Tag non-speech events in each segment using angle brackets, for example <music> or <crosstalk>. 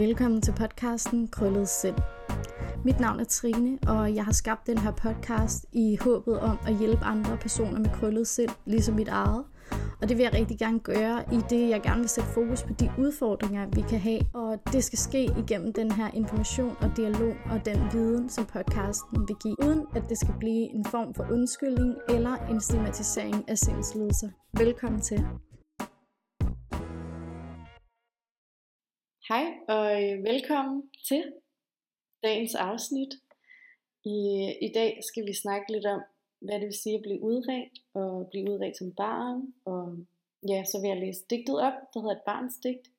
Velkommen til podcasten Krøllet Sind. Mit navn er Trine, og jeg har skabt den her podcast i håbet om at hjælpe andre personer med krøllet sind, ligesom mit eget. Og det vil jeg rigtig gerne gøre, i det jeg gerne vil sætte fokus på de udfordringer, vi kan have. Og det skal ske igennem den her information og dialog og den viden, som podcasten vil give, uden at det skal blive en form for undskyldning eller en stigmatisering af sindslidelser. Velkommen til. Hej og øh, velkommen til dagens afsnit. I, I dag skal vi snakke lidt om, hvad det vil sige at blive udredt, og blive udredt som barn. Og ja, så vil jeg læse digtet op, der hedder et barns digt.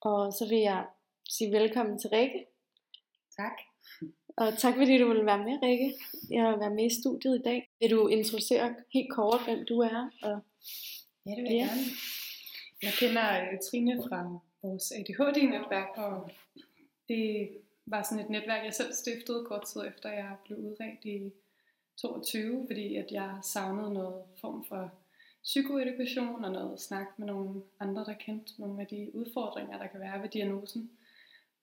Og så vil jeg sige velkommen til Rikke. Tak. Og tak fordi du vil være med, Rikke. Jeg vil være med i studiet i dag. Vil du introducere helt kort, hvem du er? Og... Ja, det vil jeg ja. gerne. Jeg kender uh, Trine fra vores ADHD-netværk, og det var sådan et netværk, jeg selv stiftede kort tid efter, jeg blev udredt i 22, fordi at jeg savnede noget form for psykoedukation og noget snak med nogle andre, der kendte nogle af de udfordringer, der kan være ved diagnosen.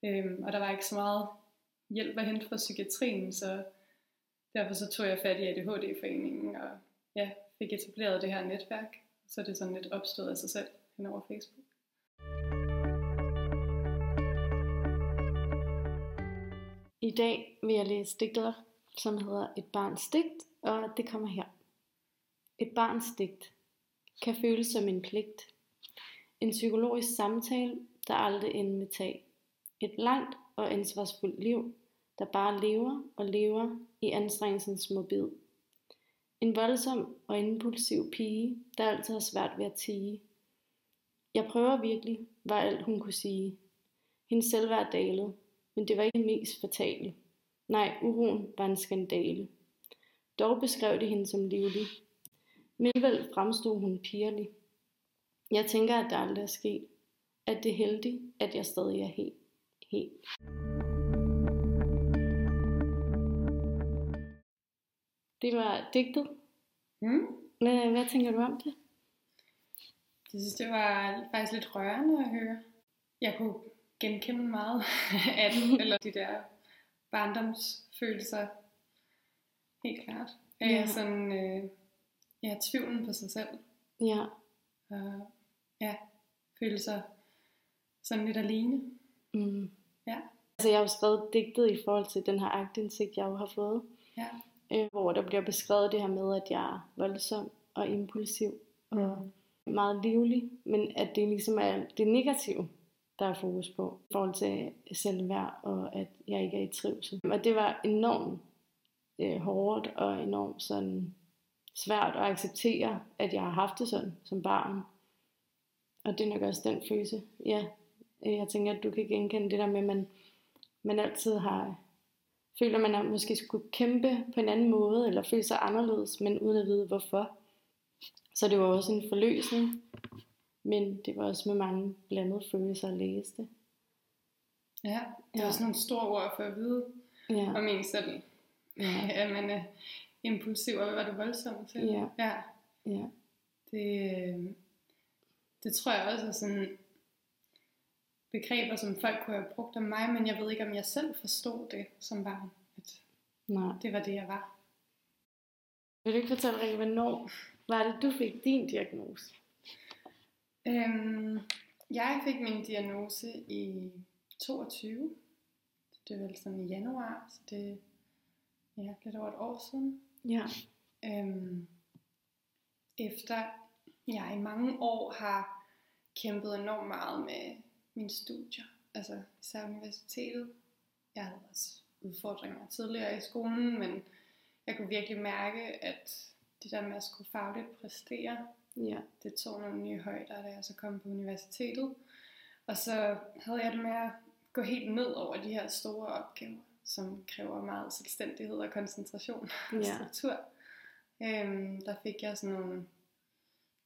Øhm, og der var ikke så meget hjælp at hente fra psykiatrien, så derfor så tog jeg fat i ADHD-foreningen og ja, fik etableret det her netværk. Så det er sådan lidt opstået af sig selv hen over Facebook. I dag vil jeg læse digter, som hedder Et barns digt, og det kommer her. Et barns digt kan føles som en pligt. En psykologisk samtale, der aldrig ender med tag. Et langt og ansvarsfuldt liv, der bare lever og lever i anstrengelsens små bid. En voldsom og impulsiv pige, der altid har svært ved at tige. Jeg prøver virkelig, var alt hun kunne sige. Hendes selvværd dalede, men det var ikke mest fatale. Nej, uroen var en skandale. Dog beskrev de hende som livlig. Men vel fremstod hun pirlig. Jeg tænker, at det aldrig er sket. At det er heldigt, at jeg stadig er helt. helt. Det var digtet. Mm. Hvad, hvad tænker du om det? Jeg synes, det var faktisk lidt rørende at høre. Jeg kunne genkende meget <laughs> af det, <laughs> eller de der barndomsfølelser. Helt klart. Ja. Sådan, øh, ja, tvivlen på sig selv. Ja, Og ja, føle sig sådan lidt alene. mm. Ja. Altså, jeg har jo skrevet digtet i forhold til den her agtindsigt, jeg jo har fået. Ja. øh, hvor der bliver beskrevet det her med, at jeg er voldsom og impulsiv og meget livlig, men at det ligesom er det negative, der er fokus på i forhold til selvværd og at jeg ikke er i trivsel. Og det var enormt øh, hårdt og enormt sådan svært at acceptere, at jeg har haft det sådan som barn. Og det er nok også den følelse, ja, øh, jeg tænker, at du kan genkende det der med, at man, man altid har føler, man har måske skulle kæmpe på en anden måde, eller føle sig anderledes, men uden at vide hvorfor. Så det var også en forløsning, men det var også med mange blandede følelser at læse det. Ja, det er Ja. også nogle store ord for at vide Ja, om en selv. ja, <laughs> At man er impulsiv, og hvad var det voldsomt til? Ja. ja. ja, Det, øh, det tror jeg også er sådan begreber, som folk kunne have brugt om mig, men jeg ved ikke, om jeg selv forstod det som barn, at nej. det var det, jeg var. Vil du ikke fortælle, Rikke, hvornår var det, du fik din diagnose? Øhm, jeg fik min diagnose i 22. Så det vel sådan i januar, så det er ja, lidt over et år siden. Ja, Øhm, efter jeg i mange år har kæmpet enormt meget med mine studier, altså især universitetet. Jeg havde også udfordringer tidligere i skolen, men jeg kunne virkelig mærke, at det der med at skulle fagligt præstere, ja, det tog nogle nye højder, da jeg så kom på universitetet. Og så havde jeg det med at gå helt ned over de her store opgaver, som kræver meget selvstændighed og koncentration og Ja. struktur. Øhm, der fik jeg sådan nogle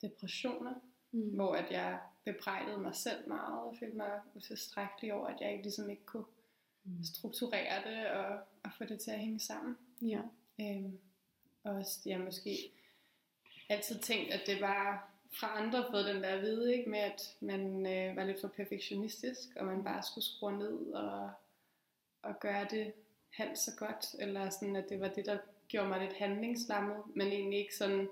depressioner, mm. hvor at jeg bebrejdede mig selv meget og følte mig utilstrækkelig over, at jeg ikke, ligesom ikke kunne Mm. strukturere det og, og få det til at hænge sammen. ja, Øhm, og også, jeg måske altid tænkt, at det var fra andre fået den der at vide, ikke, med at man øh, var lidt for perfektionistisk, og man bare skulle skrue ned og, og gøre det halvt så godt, eller sådan, at det var det, der gjorde mig lidt handlingslammet, men egentlig ikke sådan,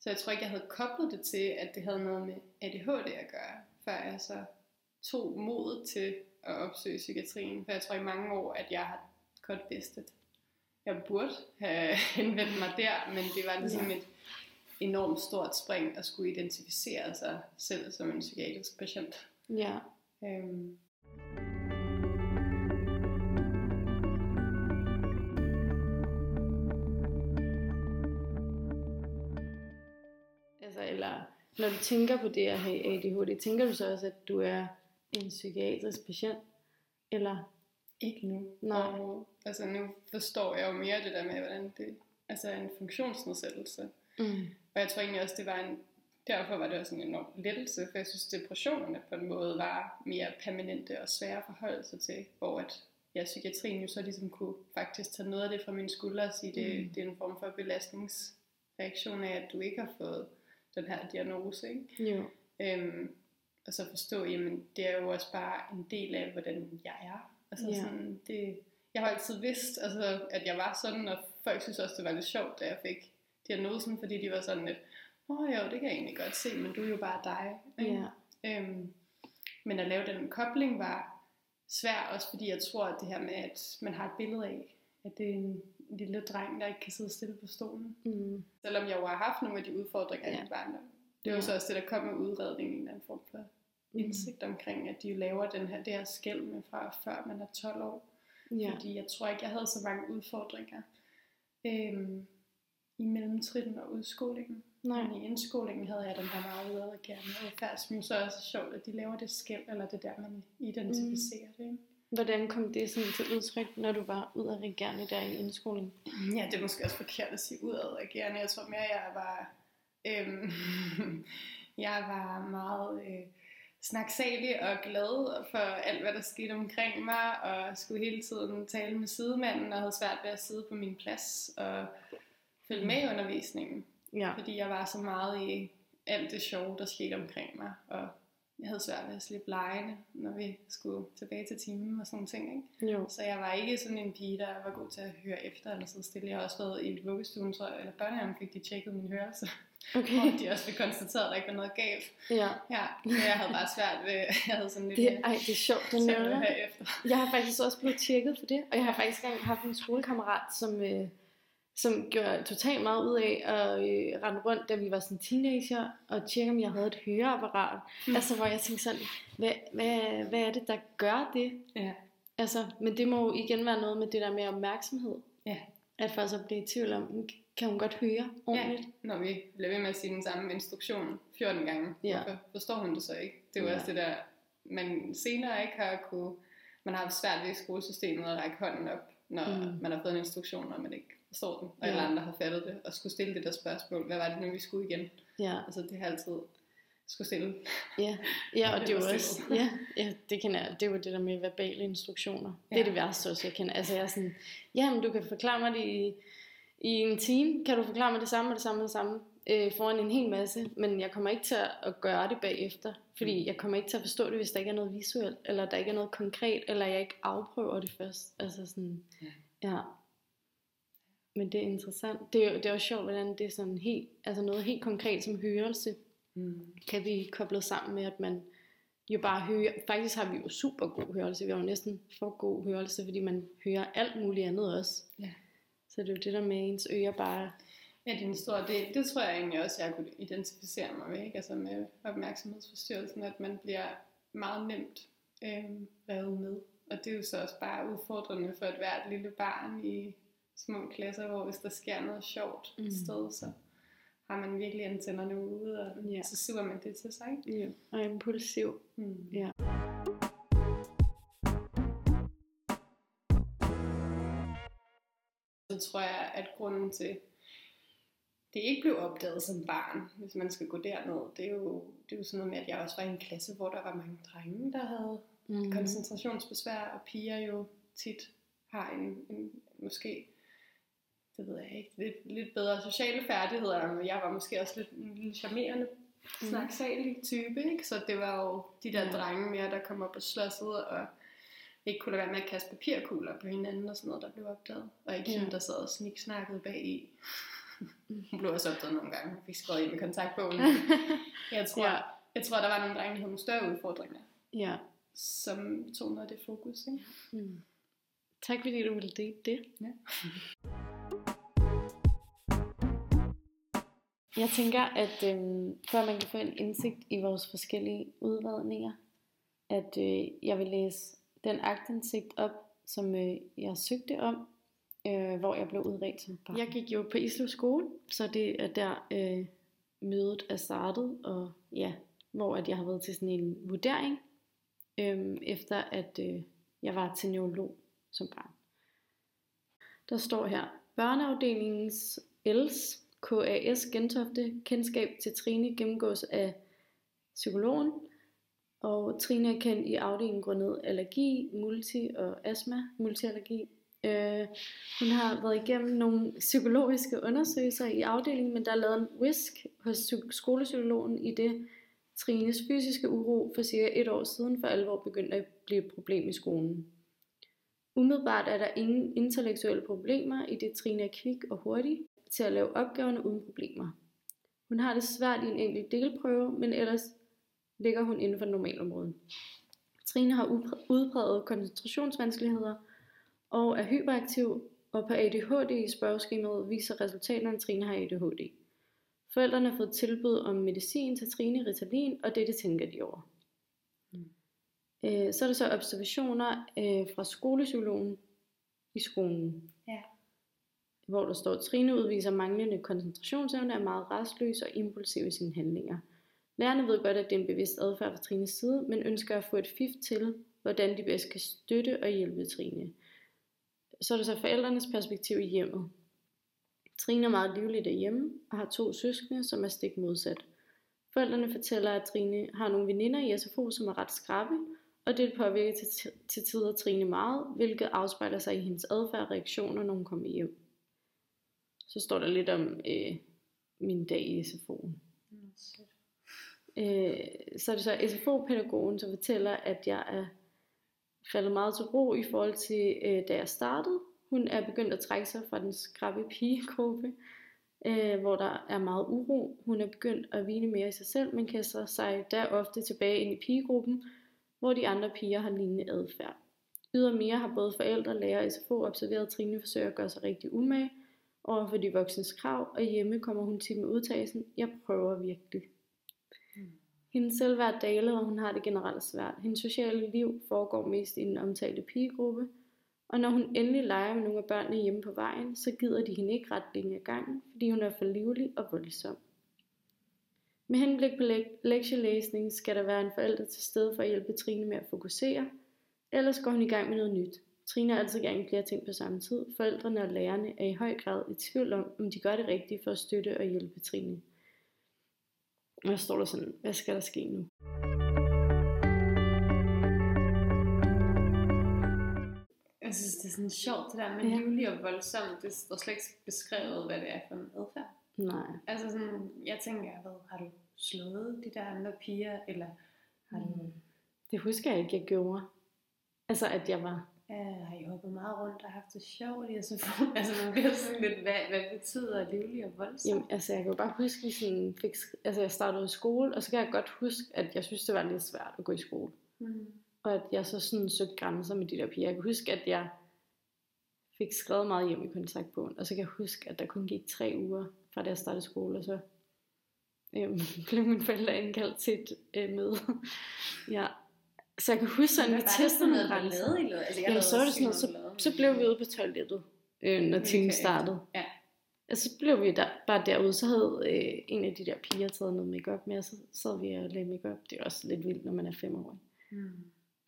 så jeg tror ikke, jeg havde koblet det til, at det havde noget med ADHD at gøre, før jeg så tog mod til at opsøge psykiatrien, for jeg tror i mange år, at jeg har godt vidst, at jeg burde have <laughs> henvendt mig der, men det var ligesom ja. et enormt stort spring at skulle identificere sig selv som en psykiatrisk patient. Ja. Øhm. Altså, eller når du tænker på det at have ADHD, tænker du så også, at du er en psykiatrisk patient? Eller? Ikke nu. Nej. Og, altså nu forstår jeg jo mere det der med, hvordan det altså en funktionsnedsættelse. Mm. Og jeg tror egentlig også, det var en, derfor var det også en enorm lettelse, for jeg synes, depressionerne på en måde var mere permanente og svære at forholde sig til, hvor at ja, psykiatrien jo så ligesom kunne faktisk tage noget af det fra mine skuldre og sige, det, Mm. det er en form for belastningsreaktion af, at du ikke har fået den her diagnose. Ikke? Jo. Øhm, og så forstå, jamen det er jo også bare en del af, hvordan jeg er. Altså Ja. sådan, det, jeg har altid vidst, altså, at jeg var sådan, og folk synes også, det var lidt sjovt, da jeg fik diagnosen, fordi de var sådan lidt, åh oh, jo, det kan jeg egentlig godt se, men du er jo bare dig. Ja. Øhm, men at lave den kobling var svært, også fordi jeg tror, at det her med, at man har et billede af, at det er en lille dreng, der ikke kan sidde stille på stolen. Mm. Selvom jeg jo har haft nogle af de udfordringer ja. i barndom. Det var så også det, der kom med udredningen, en eller anden form for. Indsigt omkring, at de laver den her, det her skæld med fra før man er 12 år. Ja. Fordi jeg tror ikke, jeg havde så mange udfordringer øhm, i mellemtritten og udskolingen. Nej. Men i indskolingen havde jeg den her meget udadreagerende adfærd, som jo så også er sjovt, at de laver det skæld, eller det der, man identificerer mm. det. Ikke? Hvordan kom det sådan til udtryk, når du var ud af regerende der i indskolen? <clears throat> Ja, det er måske også forkert at sige udadreagerende. Jeg tror mere, jeg var, øhm, <laughs> jeg var meget øh, snaksalig og glad for alt, hvad der skete omkring mig, og skulle hele tiden tale med sidemanden, og havde svært ved at sidde på min plads og følge med i undervisningen. Ja. Fordi jeg var så meget i alt det sjove, der skete omkring mig, og jeg havde svært ved at slippe lejene, når vi skulle tilbage til timen og sådan ting. Ikke? Jo. Så jeg var ikke sådan en pige, der var god til at høre efter eller sidde stille. Jeg har også været i vuggestuen, tror jeg, eller børnehaven fik de tjekket min hørelse. Okay. Og de også fik konstateret, at der ikke var noget galt. Ja. Ja, jeg havde bare svært ved, <laughs> jeg havde sådan lidt Det, ej, det er sjovt, du nævner. at høre efter. <laughs> Jeg har faktisk også blevet tjekket for det, og jeg har faktisk engang haft en skolekammerat, som, øh, som gjorde totalt meget ud af at øh, rende rundt, da vi var sådan teenager, og tjekke, om jeg havde et høreapparat. Mm. Altså, hvor jeg tænkte sådan, hvad, hvad, hvad er det, der gør det? Ja. Altså, men det må jo igen være noget med det der med opmærksomhed. Ja. At folk så bliver i tvivl om, kan hun godt høre ordentligt? Når vi bliver ved med at sige den samme instruktion 14 gange, Ja. hvorfor forstår hun det så ikke? Det er jo Ja. også det der, man senere ikke har kunne, man har haft svært ved i skolesystemet at række hånden op, når Mm. man har fået en instruktion, og man ikke forstår den, og Ja. alle andre har fattet det, og skulle stille det der spørgsmål, hvad var det nu, vi skulle igen? Ja. Altså det har altid skulle stille. Ja, ja og Det <laughs> det er var også, ja, ja, det kender jeg, det jo det der med verbale instruktioner. Det er Ja. det værste også, jeg kender. Altså jeg er sådan, jamen du kan forklare mig det i, i en time, kan du forklare mig det samme og det samme og det samme, øh, foran en hel masse, men jeg kommer ikke til at gøre det bagefter, fordi jeg kommer ikke til at forstå det, hvis der ikke er noget visuelt, eller der ikke er noget konkret, eller jeg ikke afprøver det først. Altså sådan, Ja. ja. Men det er interessant. Det er, det er også sjovt, hvordan det er sådan helt, altså noget helt konkret som hørelse, Mm. kan vi koble sammen med, at man jo bare hører, faktisk har vi jo super god hørelse, vi har jo næsten for god hørelse, fordi man hører alt muligt andet også. Ja. Så det er jo det der med ens ører bare, Ja, det er en stor del. Det tror jeg egentlig også, jeg kunne identificere mig med, ikke? Altså med opmærksomhedsforstyrrelsen, at man bliver meget nemt øh, revet med. Og det er jo så også bare udfordrende for et hvert lille barn i små klasser, hvor hvis der sker noget sjovt. Mm. et sted, så har man virkelig antennerne ude, og Ja. så suger man det til sig. Ikke? ja, og impulsiv. Mm. Ja. Tror jeg, at grunden til, det ikke blev opdaget som barn, hvis man skal gå derned, det er jo, det er jo sådan noget med, at jeg også var i en klasse, hvor der var mange drenge, der havde Mm. koncentrationsbesvær, og piger jo tit har en, en måske, det ved jeg ikke, lidt, lidt bedre sociale færdigheder, og jeg var måske også lidt en lille charmerende snaksalig type, ikke? Så det var jo de der drenge mere, der kom op og slåssede, og ikke kunne lade være med at kaste papirkugler på hinanden og sådan noget, der blev opdaget. Og ikke Ja. hende, der sad og sniksnakkede bag i. Hun blev også opdaget nogle gange. Hun fik skrevet ind i kontaktbogen. <laughs> jeg, tror, Ja. jeg tror, der var nogle drenge, der havde nogle større udfordringer, Ja. som tog noget af det fokus. Ikke? Mm. Tak fordi du ville dele det. Ja. <laughs> Jeg tænker, at øhm, før man kan få en indsigt i vores forskellige udredninger, at øh, jeg vil læse den agtindsigt op, som øh, jeg søgte om, øh, hvor jeg blev udredt som barn. Jeg gik jo på Islev skole, så det er der øh, mødet er startet, og ja, hvor at jeg har været til sådan en vurdering, øh, efter at øh, jeg var til neurolog som barn. Der står her, børneafdelingens ELS, KAS Gentofte, kendskab til Trine gennemgås af psykologen, og Trine er kendt i afdelingen grundet allergi, multi og astma, multiallergi. Øh, hun har været igennem nogle psykologiske undersøgelser i afdelingen, men der er lavet en whisk hos skolepsykologen i det Trines fysiske uro for cirka et år siden for alvor begyndte at blive et problem i skolen. Umiddelbart er der ingen intellektuelle problemer, i det Trine er kvik og hurtig til at lave opgaverne uden problemer. Hun har det svært i en enkelt delprøve, men ellers ligger hun inden for normalområdet. Trine har udpræget koncentrationsvanskeligheder og er hyperaktiv, og på ADHD i spørgeskemaet viser resultaterne, at Trine har ADHD. Forældrene har fået tilbud om medicin til Trine Ritalin, og dette tænker de over. Øh, så er der så observationer øh, fra skolepsykologen i skolen. Ja. Hvor der står, Trine udviser manglende koncentrationsevne, er meget restløs og impulsiv i sine handlinger. Lærerne ved godt, at det er en bevidst adfærd fra Trines side, men ønsker at få et fif til, hvordan de bedst kan støtte og hjælpe Trine. Så er der så forældrenes perspektiv i hjemmet. Trine er meget livlig derhjemme og har to søskende, som er stik modsat. Forældrene fortæller, at Trine har nogle veninder i SFO, som er ret skrappe, og det påvirker til, til tider Trine meget, hvilket afspejler sig i hendes adfærd og reaktioner, når hun kommer hjem. Så står der lidt om øh, min dag i SFO'en. Øh, så er det så SFO-pædagogen, som fortæller, at jeg er faldet meget til ro i forhold til, øh, da jeg startede. Hun er begyndt at trække sig fra den skrappe pigegruppe, øh, hvor der er meget uro. Hun er begyndt at hvile mere i sig selv, men kaster sig der ofte tilbage ind i pigegruppen, hvor de andre piger har lignende adfærd. Ydermere har både forældre, lærer og SFO observeret, at Trine forsøger at gøre sig rigtig umage over for de voksnes krav, og hjemme kommer hun tit med udtagelsen, jeg prøver virkelig. Hendes selvværd daler, og hun har det generelt svært. Hendes sociale liv foregår mest i den omtalte pigegruppe, og når hun endelig leger med nogle af børnene hjemme på vejen, så gider de hende ikke ret længe af gangen, fordi hun er for livlig og voldsom. Med henblik på lek- lektielæsning skal der være en forælder til stede for at hjælpe Trine med at fokusere, ellers går hun i gang med noget nyt. Trine er altid gerne flere ting på samme tid. Forældrene og lærerne er i høj grad i tvivl om, om de gør det rigtige for at støtte og hjælpe Trine. Og der står der sådan, hvad skal der ske nu? Jeg synes, det er sådan sjovt, det der med Ja. livlig og voldsom. Det står slet ikke beskrevet, hvad det er for en adfærd. Nej. Altså sådan, jeg tænker, hvad, har du slået de der andre piger, eller har du, Mm. Det husker jeg ikke, jeg gjorde. Altså, at jeg var... øh, har I hoppet meget rundt og haft det sjovt i SFO? <laughs> altså man bliver sådan lidt, hvad, hvad betyder livlig og voldsom? Jamen, altså, jeg kan jo bare huske, at sådan fik... Altså, jeg startede i skole, og så kan jeg godt huske, at jeg synes, det var lidt svært at gå i skole. Mm. Og at jeg så sådan søgte grænser med de der piger. Jeg kan huske, at jeg fik skrevet meget hjem i kontaktbogen. Og så kan jeg huske, at der kun gik tre uger fra da jeg startede skole, og så øhm, <laughs> blev mine forældre indkaldt til et øh, møde. <laughs> ja. Så jeg kan huske sådan, at vi testede nogle grænser. Løbet? Altså, jeg Jamen, så var det sådan noget, så, så noget. blev vi ude på toilettet, øh, når Okay. timen startede. Ja. Og så blev vi der, bare derude, så havde øh, en af de der piger taget noget makeup med, og så sad vi og lagde makeup. Det er også lidt vildt, når man er femårig. Mm.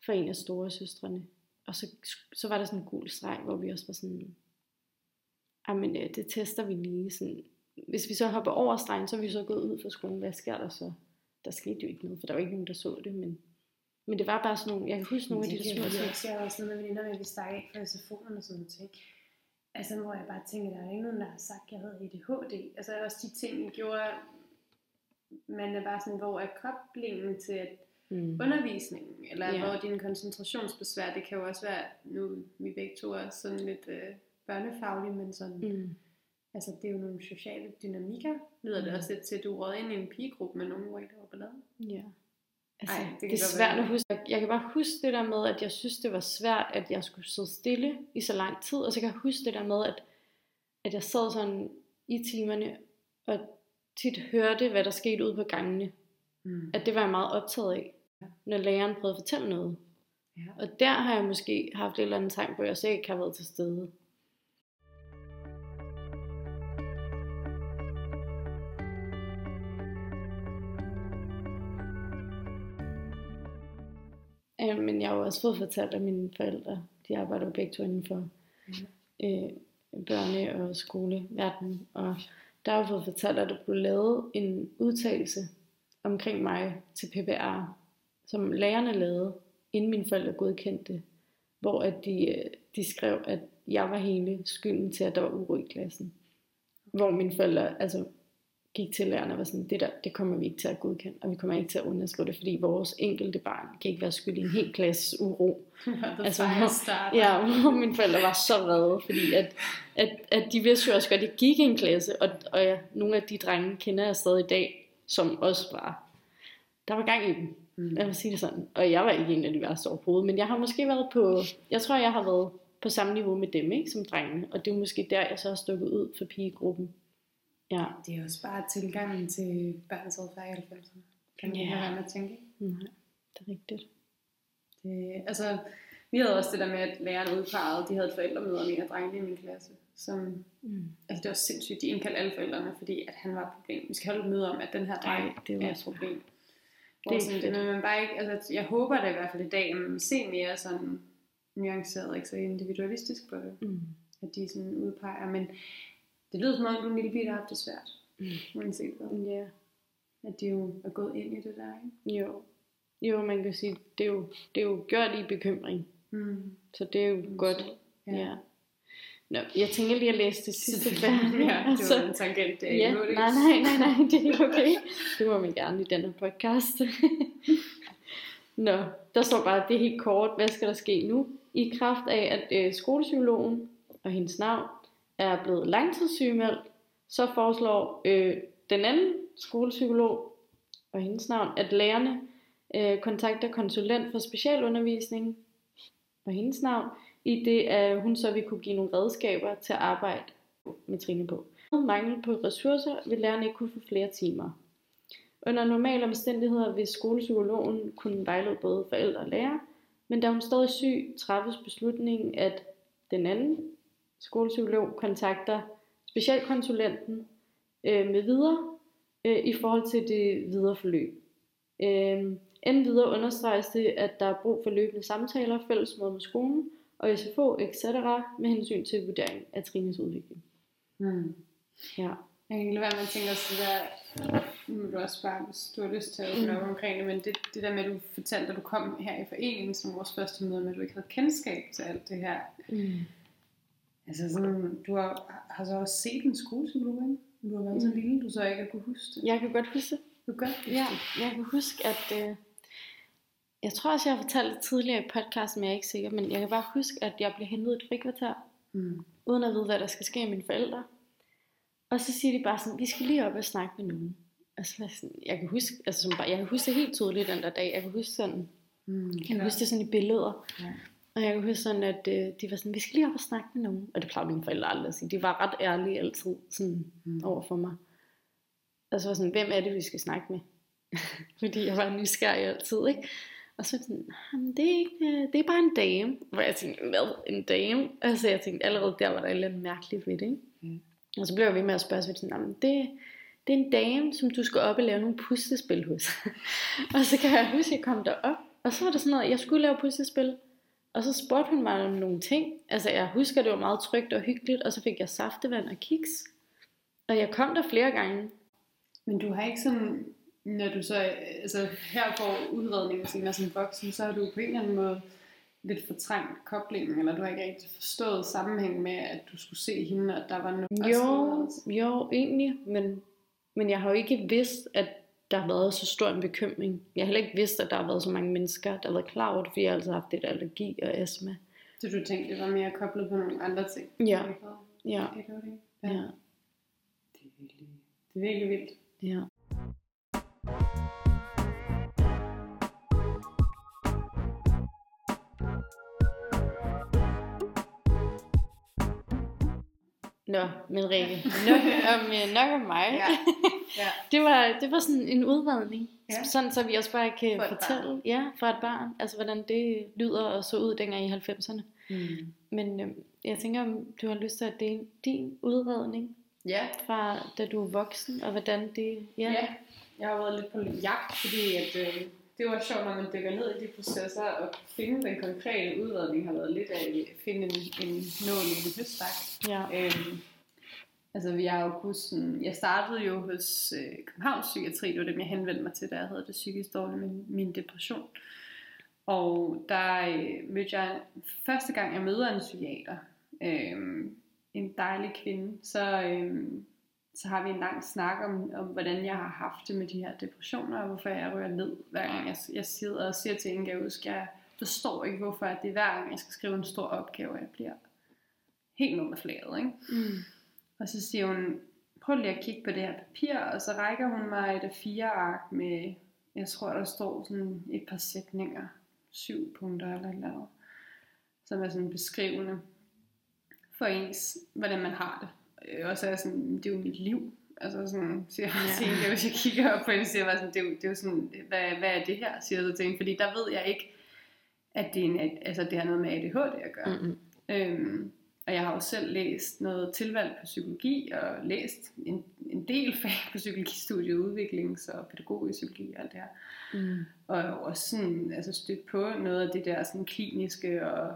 For en af store søstrene. Og så, så var der sådan en gul streg, hvor vi også var sådan, men øh, det tester vi lige. Sådan. Hvis vi så hopper over stregen, så er vi så gået ud fra skolen. Hvad sker der så? Der skete jo ikke noget, for der var ikke nogen, der så det. Men, men det var bare sådan nogle, jeg kan huske nogle af de der små ting. Jeg har også noget med veninder at vi stak af fra SFO'en og sådan noget ting. Altså, hvor jeg bare tænker, der er ikke nogen, der har sagt, at jeg havde ADHD. Altså, også de ting, jeg gjorde, man er bare sådan, hvor er koblingen til at Mm. undervisningen, eller yeah. hvor din koncentrationsbesvær, det kan jo også være, nu vi begge to er sådan lidt øh, børnefaglige, men sådan, mm. Altså det er jo nogle sociale dynamikker, lyder det Mm. også lidt til, at du råd ind i en pigegruppe med nogen, hvor I laver ballade. Ja. Altså, Ej, det det, er svært være. at huske. Jeg kan bare huske det der med, at jeg synes, det var svært, at jeg skulle sidde stille i så lang tid. Og så kan jeg huske det der med, at, at jeg sad sådan i timerne og tit hørte, hvad der skete ude på gangene. Mm. At det var jeg meget optaget af, når læreren prøvede at fortælle noget. Ja. Og der har jeg måske haft et eller andet tegn på, at jeg så ikke har været til stede. Øh, men jeg har jo også fået fortalt af mine forældre, de arbejder jo begge to inden for øh, børne- og skoleverden, og der har jeg fået fortalt, at der blev lavet en udtalelse omkring mig til PPR, som lærerne lavede, inden mine forældre godkendte det, hvor at de, øh, de skrev, at jeg var hele skylden til, at der var uro i klassen. Hvor mine forældre altså, gik til lærerne og var sådan, det der, det kommer vi ikke til at godkende, og vi kommer ikke til at underskrive det, fordi vores enkelte barn kan ikke være skyld i en hel klasses uro. <laughs> Altså, hvor-. Ja, hvor mine forældre var så vrede, fordi at, at, at de vidste jo også godt, at jeg gik i en klasse, og, og ja, nogle af de drenge kender jeg stadig i dag, som også var, der var gang i dem, Mm. lad mig sige det sådan. Og jeg var ikke en af de værste overhovedet, men jeg har måske været på, jeg tror jeg har været på samme niveau med dem, ikke, som drengene, og det er måske der, jeg så har stukket ud for pigegruppen. Ja, Det er også bare tilgangen til børns adfærd i 90'erne. Kan man Ja. ikke have med at tænke. nej, det er rigtigt. Det, altså, vi havde også det der med, at læreren udpegede, de havde et forældremøde med en af drengene i min klasse, som, Mm. altså det var sindssygt, de indkaldte alle forældrene, fordi at han var et problem. Vi skal holde et møde om, at den her dreng Ej, det var er et problem. Det Det er sådan, det, men man bare ikke, altså, jeg håber da i hvert fald i dag, at man se mere sådan nuanceret, ikke så individualistisk på det, Mm. at de sådan udpeger, men det lyder som om, du en lille bit har haft det svært, Mm. uanset hvad. Ja, At de jo er gået ind i det der, ikke? jo. Jo, man kan sige, det er jo, det er jo gjort i bekymring, Mm. så det er jo godt. Ja. Ja. Nå, jeg tænker lige at læse det sidste færdigt. <laughs> ja, det altså. var en tangent. Det er Ja, nej, nej, nej, nej, det er okay. <laughs> Det må man gerne i denne podcast. <laughs> Nå, der står bare, det er helt kort. Hvad skal der ske nu? I kraft af, at øh, skolepsykologen og hendes navn er blevet langtidssygemeldt, så foreslår øh, den anden skolepsykolog og hendes navn, at lærerne øh, kontakter konsulent for specialundervisning og hendes navn, i det at hun så vil kunne give nogle redskaber til at arbejde med Trine på. Mangel på ressourcer vil lærerne ikke kunne få flere timer. Under normale omstændigheder vil skolepsykologen kunne vejlede både forældre og lærer, men da hun stadig er syg, træffes beslutningen, at den anden skolepsykolog kontakter specialkonsulenten øh, med videre øh, i forhold til det videre forløb. Øh, videre understreges det, at der er brug for løbende samtaler, fælles møde med skolen og SFO, etc. med hensyn til vurdering af Trines udvikling. Mm. Ja. Jeg kan ikke lade være med at tænke også det der, nu må du også bare, hvis du har lyst til at åbne Mm. op omkring det, men det, det der med, at du fortalte, at du kom her i foreningen som vores første møde, men du ikke havde kendskab til alt det her. Mm. Altså sådan, du har, har så også set en skolepsykolog, ikke? Du har været så Mm. lille, du så ikke kunne huske det. Jeg kan godt huske det. Du kan godt huske Ja, det. jeg kan huske, at... Øh, jeg tror også, jeg har fortalt det tidligere i podcasten, men jeg er ikke sikker. Men jeg kan bare huske, at jeg blev hentet i et frikvarter, Mm. uden at vide, hvad der skal ske med mine forældre. Og så siger de bare sådan, vi skal lige op og snakke med nogen. Og så var jeg sådan, jeg kan huske, altså som bare, jeg kan huske det helt tydeligt den der dag. Jeg kan huske sådan, Mm. jeg kan huske det sådan i billeder. Ja. Og jeg kan huske sådan, at øh, de var sådan, vi skal lige op og snakke med nogen. Og det plejede mine forældre aldrig at sige. De var ret ærlige altid sådan, Mm. over for mig. Og så var sådan, hvem er det, vi skal snakke med? <laughs> Fordi jeg var nysgerrig altid, ikke? Og så sådan, "Jamen, det er, ikke, øh, det er bare en dame. Hvor jeg tænkte, hvad, en dame? Altså jeg tænkte, allerede der var der et eller andet mærkeligt ved det, ikke? Mm. Og så blev jeg ved med at spørge, så sådan, "Jamen, det, det er en dame, som du skal op og lave nogle puslespil hos. <laughs> og så kan jeg huske, at jeg kom derop, og så var der sådan noget, jeg skulle lave puslespil. Og så spurgte hun mig om nogle ting. Altså jeg husker, det var meget trygt og hyggeligt, og så fik jeg saftevand og kiks. Og jeg kom der flere gange. Men du har ikke sådan, når du så, altså her får udredningen senere som voksen, så har du på en eller anden måde lidt fortrængt koblingen, eller du har ikke rigtig forstået sammenhængen med, at du skulle se hende, og at der var noget. Jo, jo, egentlig, men, men jeg har jo ikke vidst, at der har været så stor en bekymring. Jeg har heller ikke vidst, at der har været så mange mennesker, der har været klar over det, fordi jeg har altid haft lidt allergi og astma. Så du tænkte, det var mere koblet på nogle andre ting? Ja. Ja, ADHD? ja, Det er virkelig, det er virkelig vildt. ja. Nå, men Rikke, <laughs> nok om, øh, nok om mig. Ja. Ja. <laughs> Det var, det var sådan en udredning. Ja. Sådan, så vi også bare kan For fortælle ja, fra et barn, altså hvordan det lyder og så ud dengang i 90'erne. Mm. Men øh, jeg tænker, om du har lyst til at dele din udredning Ja, fra da du er voksen, og hvordan det... Ja, Ja, jeg har været lidt på jagt, fordi at, øh, det var sjovt, når man dykker ned i de processer, og finde den konkrete udredning har været lidt af at finde en, en nål i en høstak. ja. Øhm, altså, vi har jo kunnet sådan, jeg startede jo hos øh, Københavns Psykiatri, det var dem, jeg henvendte mig til, da jeg havde det psykisk dårligt med min depression. Og der øh, mødte jeg første gang, jeg møder en psykiater, øh, en dejlig kvinde, så, øh, så har vi en lang snak om, om, hvordan jeg har haft det med de her depressioner, og hvorfor jeg ryger ned, hver gang jeg, jeg sidder og siger til kan jeg huske, jeg forstår ikke, hvorfor at det er hver gang, jeg skal skrive en stor opgave, jeg bliver helt ned med flaget, ikke? Mm. Og så siger hun, prøv lige at kigge på det her papir, og så rækker hun mig et A4-ark med, jeg tror, der står sådan et par sætninger, syv punkter eller et eller andet, som er sådan beskrivende for ens, hvordan man har det. Øh, Og så er sådan, det er jo mit liv. Altså sådan, siger <laughs> jeg Ja. til hende, hvis jeg kigger op på hende, siger jeg sådan, det er jo, det er jo sådan, hvad, hvad er det her, siger jeg så til hende, fordi der ved jeg ikke, at det, er en, altså, det har noget med ADHD at gøre. Mm-mm. Øhm, og jeg har jo selv læst noget tilvalg på psykologi, og læst en, en del fag på psykologistudiet, udviklings- og pædagogisk psykologi og alt det her. Mm. Og også sådan, altså stødt på noget af det der sådan kliniske og,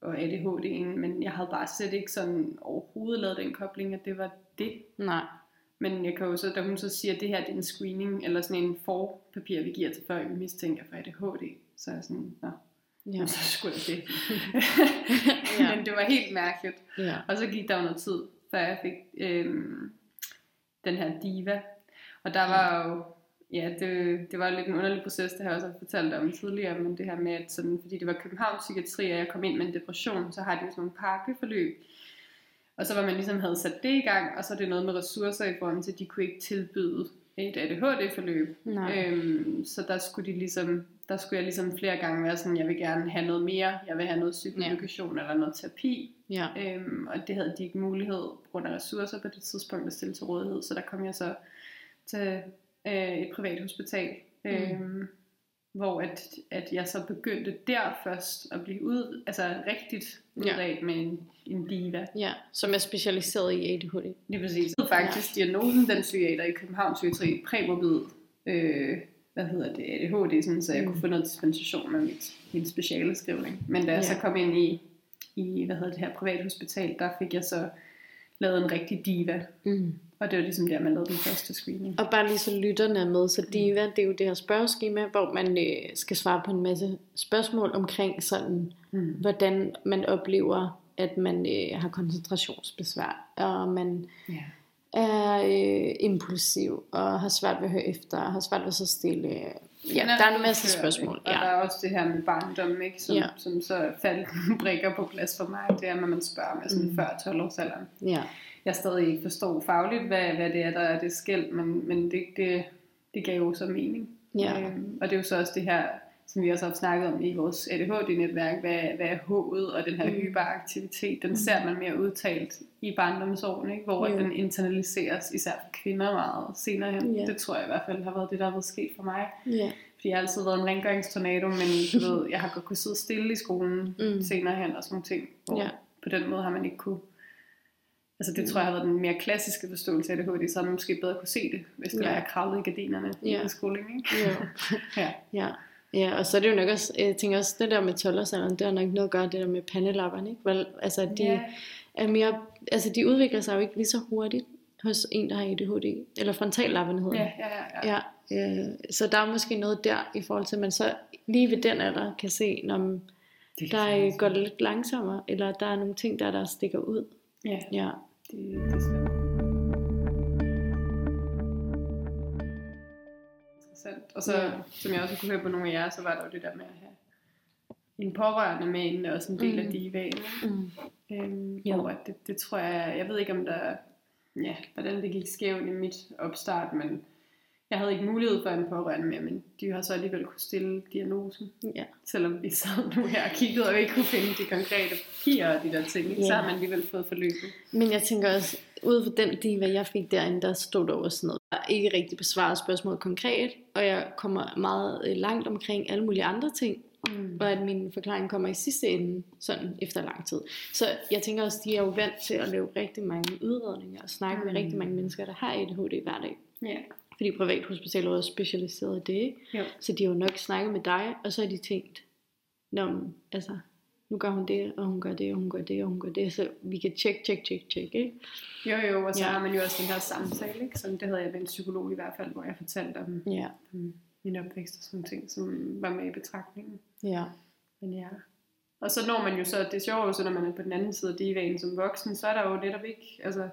og ADHD'en, men jeg havde bare slet ikke sådan overhovedet lavet den kobling, at det var det. Nej. Men jeg kan jo så, da hun så siger, at det her det er en screening, eller sådan en forpapir, vi giver til før, vi mistænker for ADHD, så er jeg sådan, nå, Ja. så skulle det. <laughs> Ja. Men det var helt mærkeligt. ja. Og så gik der jo noget tid, før jeg fik øhm, den her diva. Og der var jo, ja, det, det var lidt en underlig proces, det har jeg også fortalt om tidligere, men det her med, at sådan, fordi det var Københavns Psykiatri, og jeg kom ind med en depression, så har de jo sådan nogle pakkeforløb. Og så var man ligesom havde sat det i gang, og så er det noget med ressourcer i forhold til, at de kunne ikke tilbyde et ADHD-forløb. Nej. Øhm, så der skulle, de ligesom, der skulle jeg ligesom flere gange være sådan, jeg vil gerne have noget mere, jeg vil have noget psykoedukation ja. eller noget terapi. Ja. Øhm, og det havde de ikke mulighed på grund af ressourcer på det tidspunkt at stille til rådighed. Så der kom jeg så til øh, et privat hospital, øhm, hvor at, at jeg så begyndte der først at blive ud, altså rigtigt udredt med en, en diva. ja. Som er specialiseret i ADHD. Lige præcis. Faktisk ja. diagnosen, den psykiater i Københavns Psykiatri, præmorbid, øh, hvad hedder det, ADHD, sådan, så jeg Mm. kunne få noget dispensation med mit, min speciale skrivning. Men da jeg Ja. så kom ind i, i, hvad hedder det her, privathospital, der fik jeg så lavet en rigtig diva. Mm. Og det var ligesom der, man lavede den første screening. Og bare lige så lytterne er med, så DIVA, det er jo det her spørgeskema, hvor man øh, skal svare på en masse spørgsmål omkring sådan, Mm. hvordan man oplever, at man øh, har koncentrationsbesvær, og man Ja. er øh, impulsiv, og har svært ved at høre efter, og har svært ved at så stille. Ja, der er en masse spørgsmål. Og Ja. der er også det her med barndom, ikke? Som, Ja. som så faldt <laughs> brikker på plads for mig. Det er, når man spørger med sådan Mm. før 12 års alderen. ja. Jeg stadig ikke forstår fagligt, hvad, hvad det er, der er det skæld, men, men det, det, det gav jo så mening. Ja. Øhm, og det er jo så også det her, som vi også har snakket om i vores ADHD-netværk, hvad, hvad er H'et og den her Mm. mm. hyperaktivitet, den ser man mere udtalt i barndomsårene, ikke? hvor Jo. den internaliseres, især for kvinder meget senere hen. Ja. Det tror jeg i hvert fald har været det, der har været sket for mig. Ja. Fordi jeg har altid været en rengøringstornado, men <laughs> du ved, jeg har godt kunne sidde stille i skolen Mm. mm. senere hen og sådan nogle ting. Hvor Ja. på den måde har man ikke kunne... Altså det tror jeg har været den mere klassiske forståelse af ADHD, så man måske bedre kunne se det, hvis det Ja. ja. var jeg kravlede i gardinerne Ja. i skolen, ikke? Jo. <laughs> Ja. Ja. Ja, og så er det jo nok også, jeg tænker også, det der med 12 det har nok noget at gøre det der med pandelapperne, ikke? Vel, altså, de Ja. er mere, altså, de udvikler sig jo ikke lige så hurtigt hos en, der har ADHD, eller frontallapperne hedder Ja, det. ja, ja. ja. Ja, øh, så der er måske noget der, i forhold til, at man så lige ved den alder kan se, når Det kan der øh, går det lidt langsommere, eller der er nogle ting der, der stikker ud. Ja, Ja, det, det er slemt. interessant. Og så, Ja. som jeg også kunne høre på nogle af jer, så var der jo det der med at have en pårørende med inden, også en del mm. af divaen. Mm. Øhm, Jo. at det, det tror jeg, jeg ved ikke om der, ja, hvordan det gik skævt i mit opstart, men jeg havde ikke mulighed for en pårørende mere, men de har så alligevel kunne stille diagnosen. Ja. Selvom vi sad nu her og kiggede, og ikke kunne finde de konkrete papirer og de der ting, ikke? så Ja. har man alligevel fået forløbet. Men jeg tænker også, ud fra den diva, jeg fik derinde, der stod der også sådan noget. Jeg har ikke rigtig besvaret spørgsmålet konkret, og jeg kommer meget øh, langt omkring alle mulige andre ting, Mm. og at min forklaring kommer i sidste ende, sådan efter lang tid. Så jeg tænker også, de er jo vant til at lave rigtig mange udredninger og snakke mm. med Mm. rigtig mange mennesker, der har ADHD hver dag. Ja. Fordi privathospitalet er også specialiseret i det, ikke? Jo. Så de har jo nok snakket med dig, og så har de tænkt, Nå, men, altså, nu gør hun det, og hun gør det, og hun gør det, og hun gør det, så vi kan tjekke, tjekke, tjekke, tjekke, ikke? Jo, jo, og så Ja. har man jo også den her samtale, ikke? Sådan, det havde jeg med en psykolog i hvert fald, hvor jeg fortalte om, Ja, om min opvækst og sådan ting, som var med i betragtningen. ja, Men ja. Og så når man jo så, det er sjovt, jo så når man er på den anden side af divaen som voksen, så er der jo netop ikke, altså,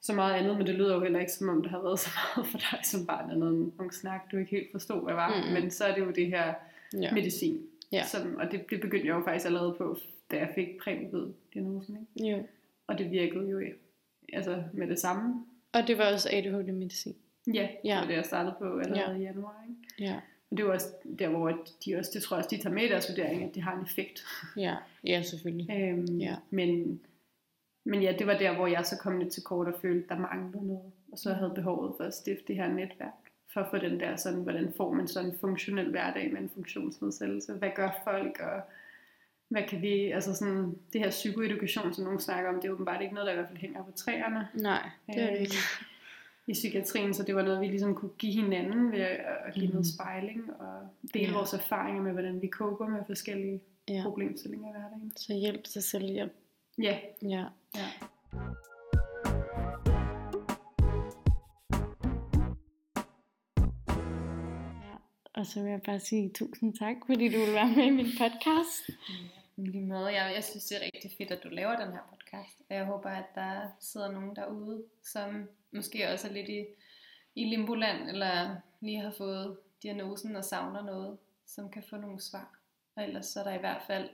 så meget andet, men det lyder jo heller ikke som om, det har været <laughs> så meget for dig som barn, eller noget, nogle snak, du ikke helt forstod, hvad var. Mm. Men så er det jo det her ja. medicin, Ja. som, og det, det begyndte jeg jo faktisk allerede på, da jeg fik præmievid-diagnosen, ikke? Jo. Og det virkede jo altså med det samme. Og det var også ADHD-medicin. Ja, Ja. ja. det var det, jeg startede på allerede Ja. i januar. Ikke? Ja, Og det er også der, hvor de også, det tror jeg også, de tager med i deres vurdering, at det har en effekt. ja, ja, selvfølgelig. Øhm, Ja. men, men ja, det var der, hvor jeg så kom lidt til kort og følte, der manglede noget. Og så havde behovet for at stifte det her netværk. For at få den der sådan, hvordan får man sådan en funktionel hverdag med en funktionsnedsættelse? Hvad gør folk, og hvad kan vi, altså sådan, det her psykoedukation, som nogen snakker om, det er åbenbart ikke noget, der i hvert fald hænger på træerne Nej, det er det øhm, ikke. i psykiatrien, så det var noget, vi ligesom kunne give hinanden ved at give Mhm. noget spejling og dele Ja. vores erfaringer med, hvordan vi koper med forskellige Ja. problemstillinger i hverdagen. Så hjælp til selvhjælp. Ja, Ja. ja. ja. Og så vil jeg bare sige tusind tak, fordi du vil være med i min podcast. I lige måde. Jeg, jeg synes, det er rigtig fedt, at du laver den her podcast. Og jeg håber, at der sidder nogen derude, som måske også er lidt i, i limboland, eller lige har fået diagnosen og savner noget, som kan få nogle svar. Og ellers så er der i hvert fald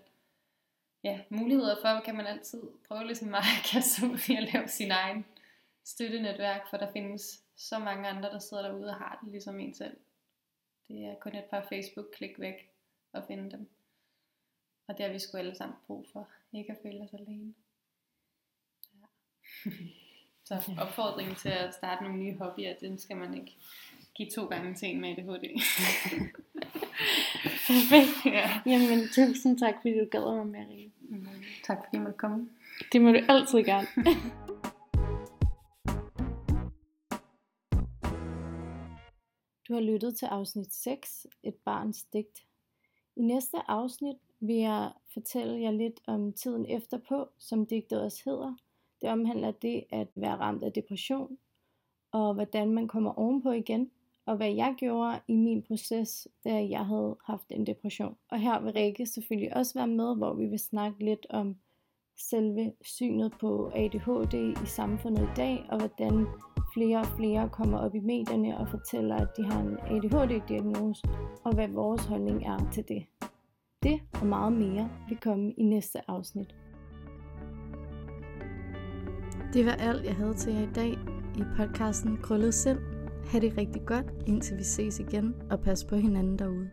ja, muligheder for, kan man altid prøve ligesom mig at kaste ud i at lave sin egen støttenetværk, for der findes så mange andre, der sidder derude og har det ligesom en selv. Det er kun et par Facebook-klik væk at finde dem. Og det har vi sgu alle sammen brug for. Ikke at føle os alene. Ja. <laughs> Så opfordringen til at starte nogle nye hobbyer, den skal man ikke give to gange til en med ADHD. Perfekt. ja. Jamen, tusind tak, fordi du gad mig med, Marie. Tak fordi I måtte komme. Det må du altid gerne. Du har lyttet til afsnit 6, Et barns digt. I næste afsnit vil jeg fortælle jer lidt om tiden efterpå, som digtet også hedder. Det omhandler det at være ramt af depression, og hvordan man kommer ovenpå igen, og hvad jeg gjorde i min proces, da jeg havde haft en depression. Og her vil Rikke selvfølgelig også være med, hvor vi vil snakke lidt om selve synet på ADHD i samfundet i dag, og hvordan flere og flere kommer op i medierne og fortæller, at de har en ADHD-diagnose, og hvad vores holdning er til det. Det og meget mere vil komme i næste afsnit. Det var alt, jeg havde til jer i dag i podcasten Krøllet Selv. Ha' det rigtig godt, indtil vi ses igen, og pas på hinanden derude.